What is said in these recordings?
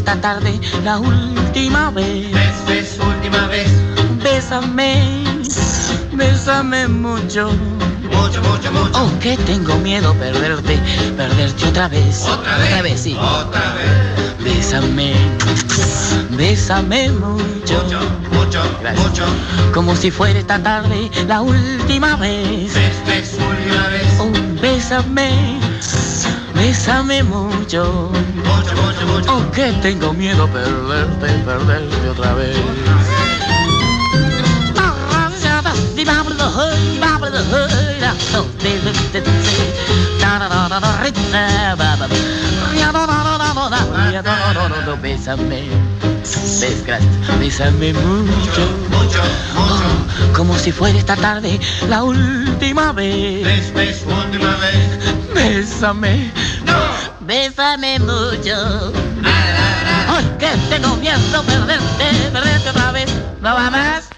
Esta tarde la última vez. Ves, última vez. Bésame, bésame mucho. Mucho, mucho, mucho. Oh, que tengo miedo perderte, perderte otra vez. Otra vez. Otra vez, sí. Otra vez. Bésame, bésame mucho. Mucho, mucho, Gracias. mucho. Como si fuera esta tarde la última vez. Ves, ves, última vez. Oh, bésame, bésame mucho. Mucho, mucho, mucho. Oh, que tengo miedo perderte, perderte otra vez. Bésame, gracias. Bésame mucho, Mucho, mucho. como si fuera esta tarde la última vez. Última vez. Bésame. Bésame mucho. Nada, nada, nada. Ay, que tengo miedo perderte, perderte otra vez. ¿No va más?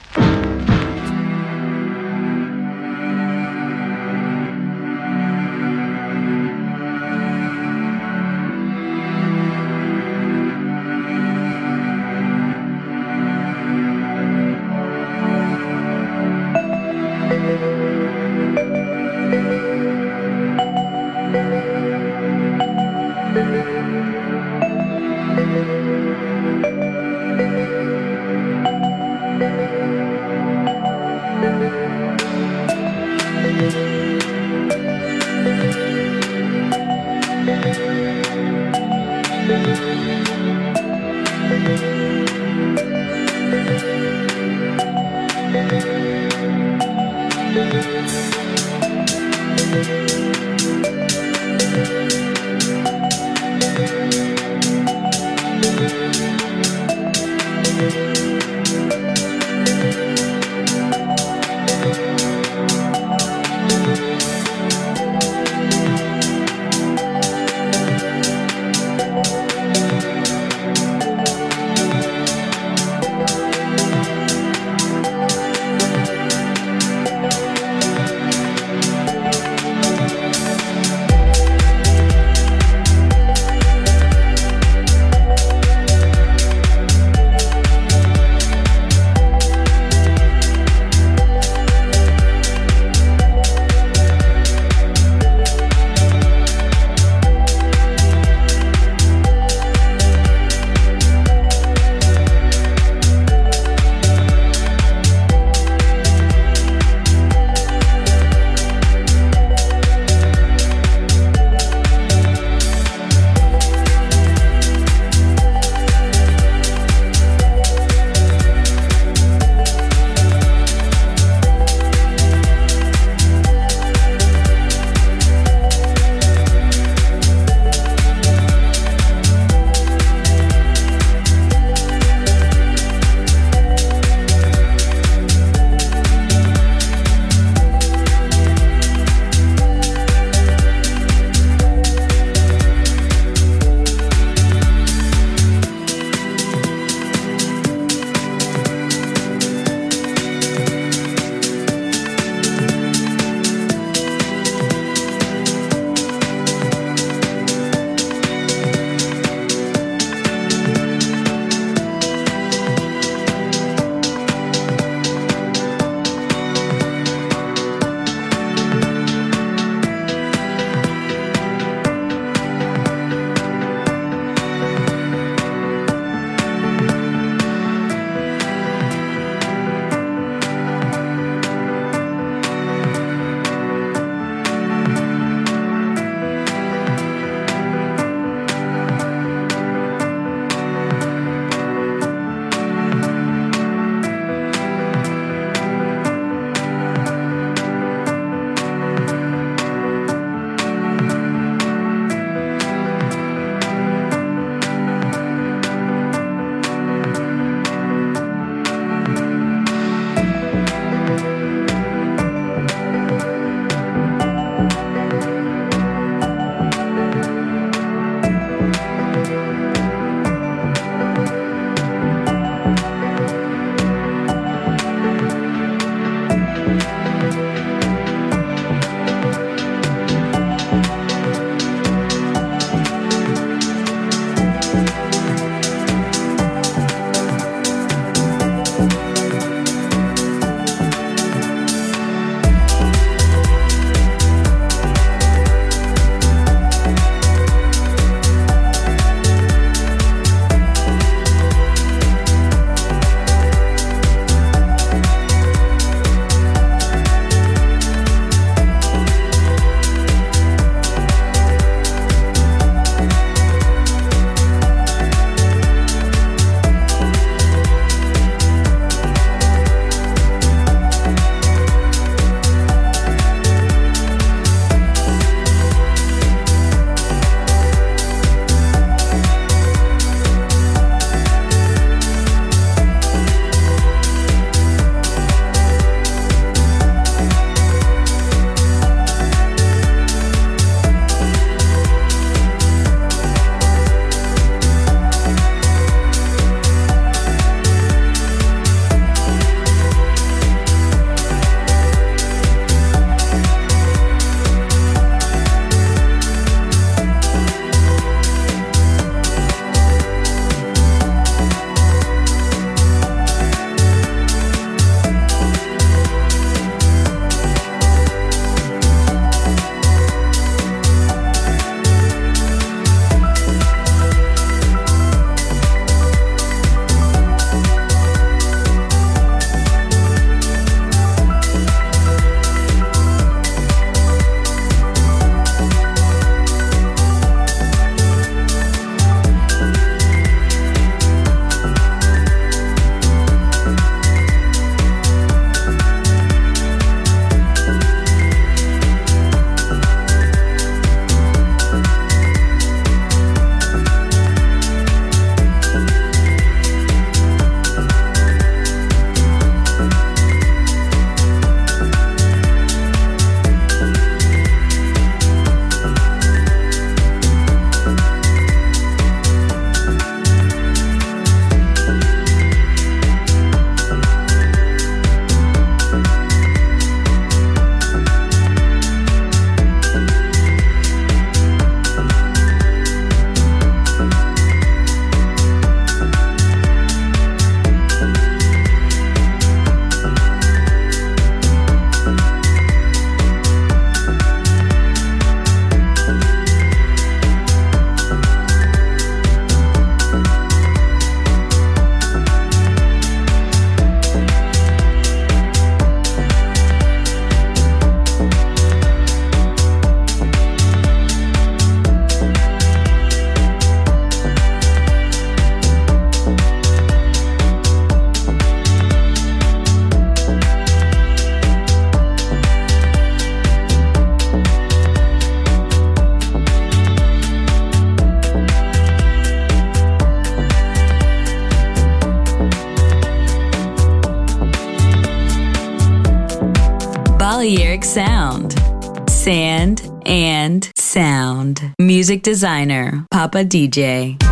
And Sound. Music designer, Papa DJ.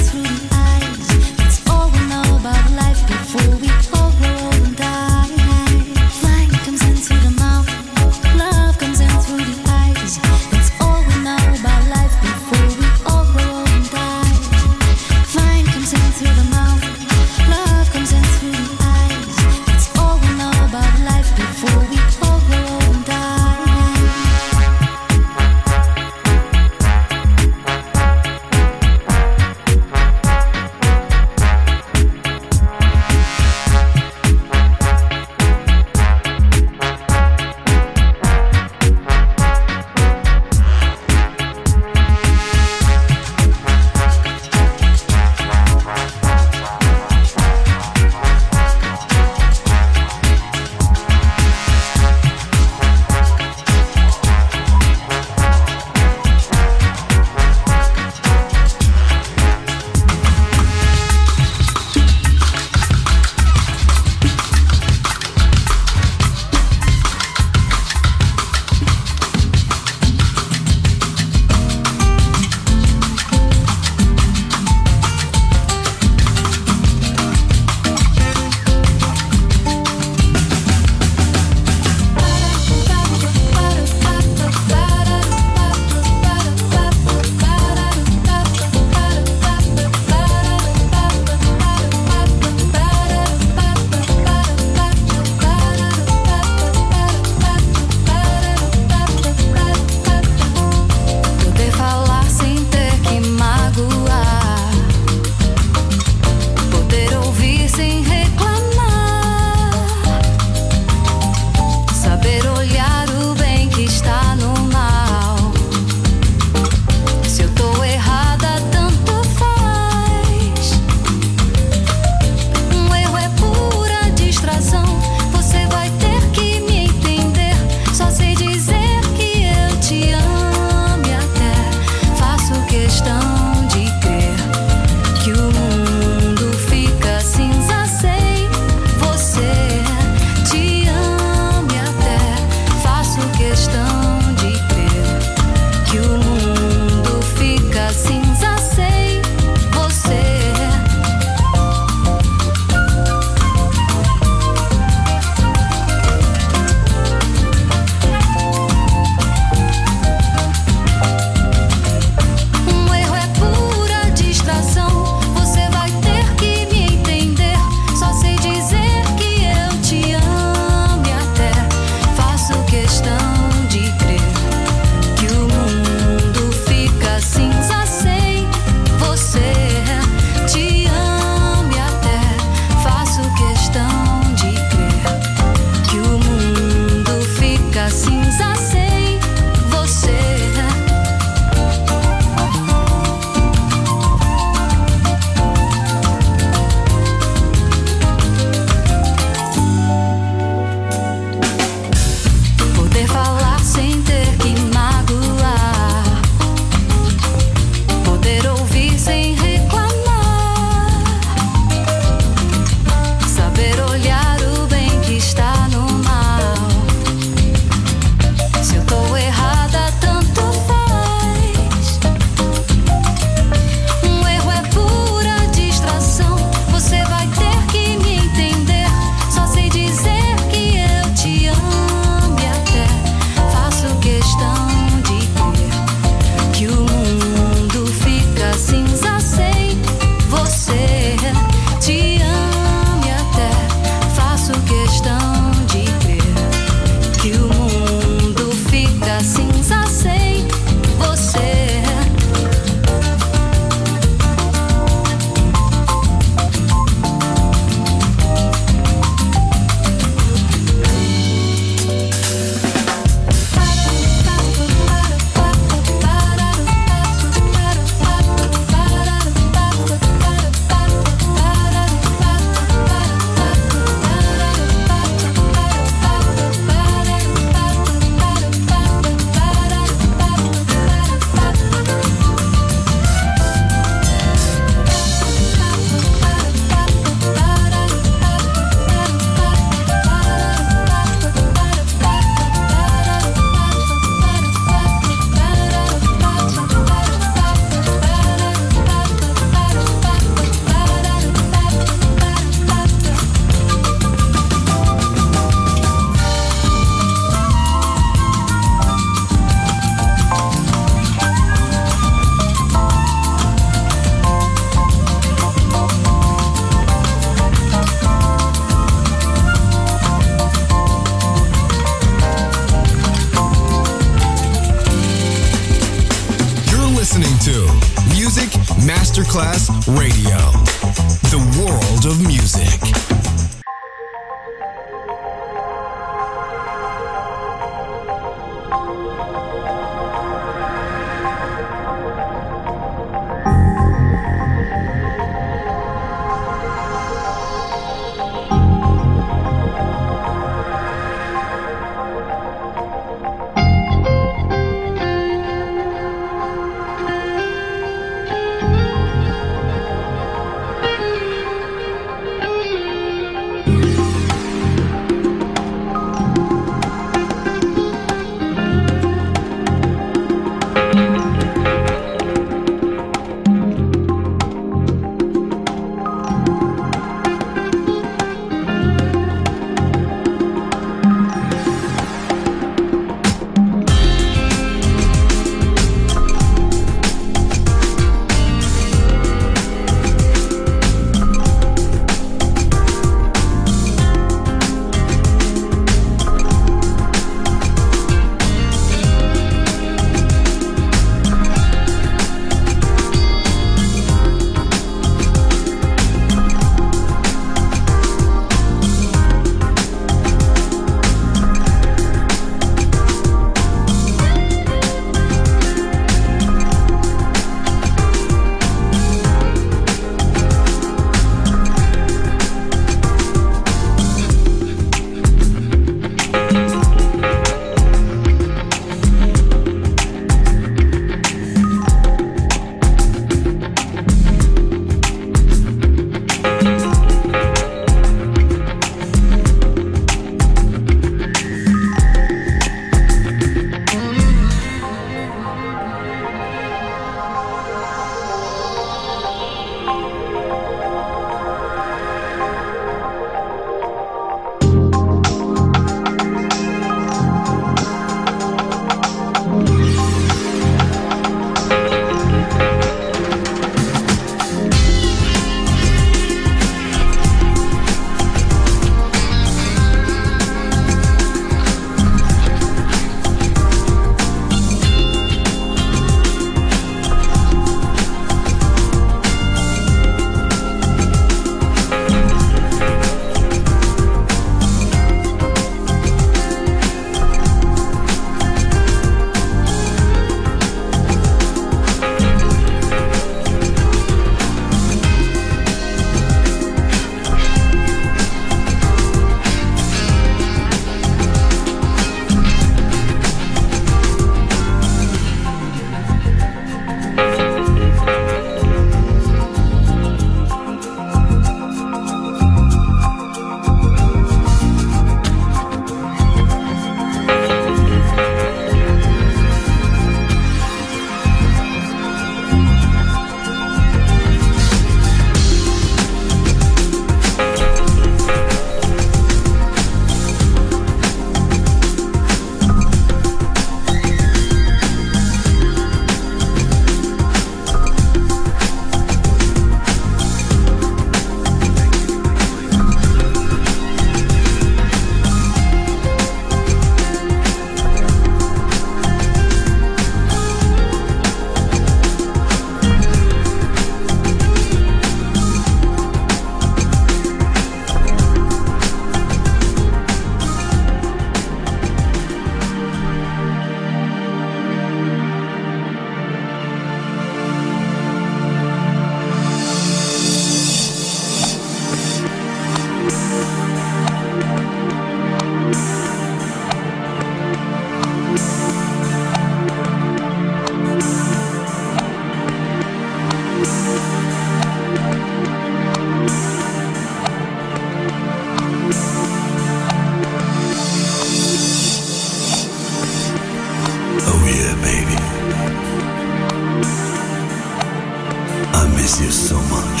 Miss you so much.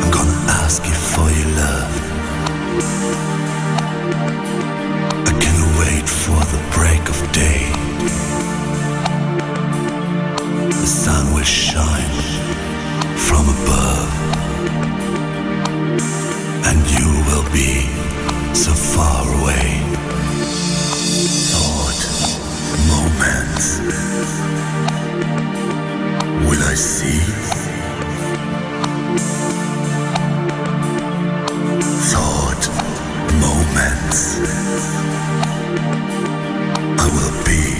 I'm gonna ask you for your love. I can't wait for the break of day. The sun will shine from above, and you will be so far away. can I see? Thought moments. I will be.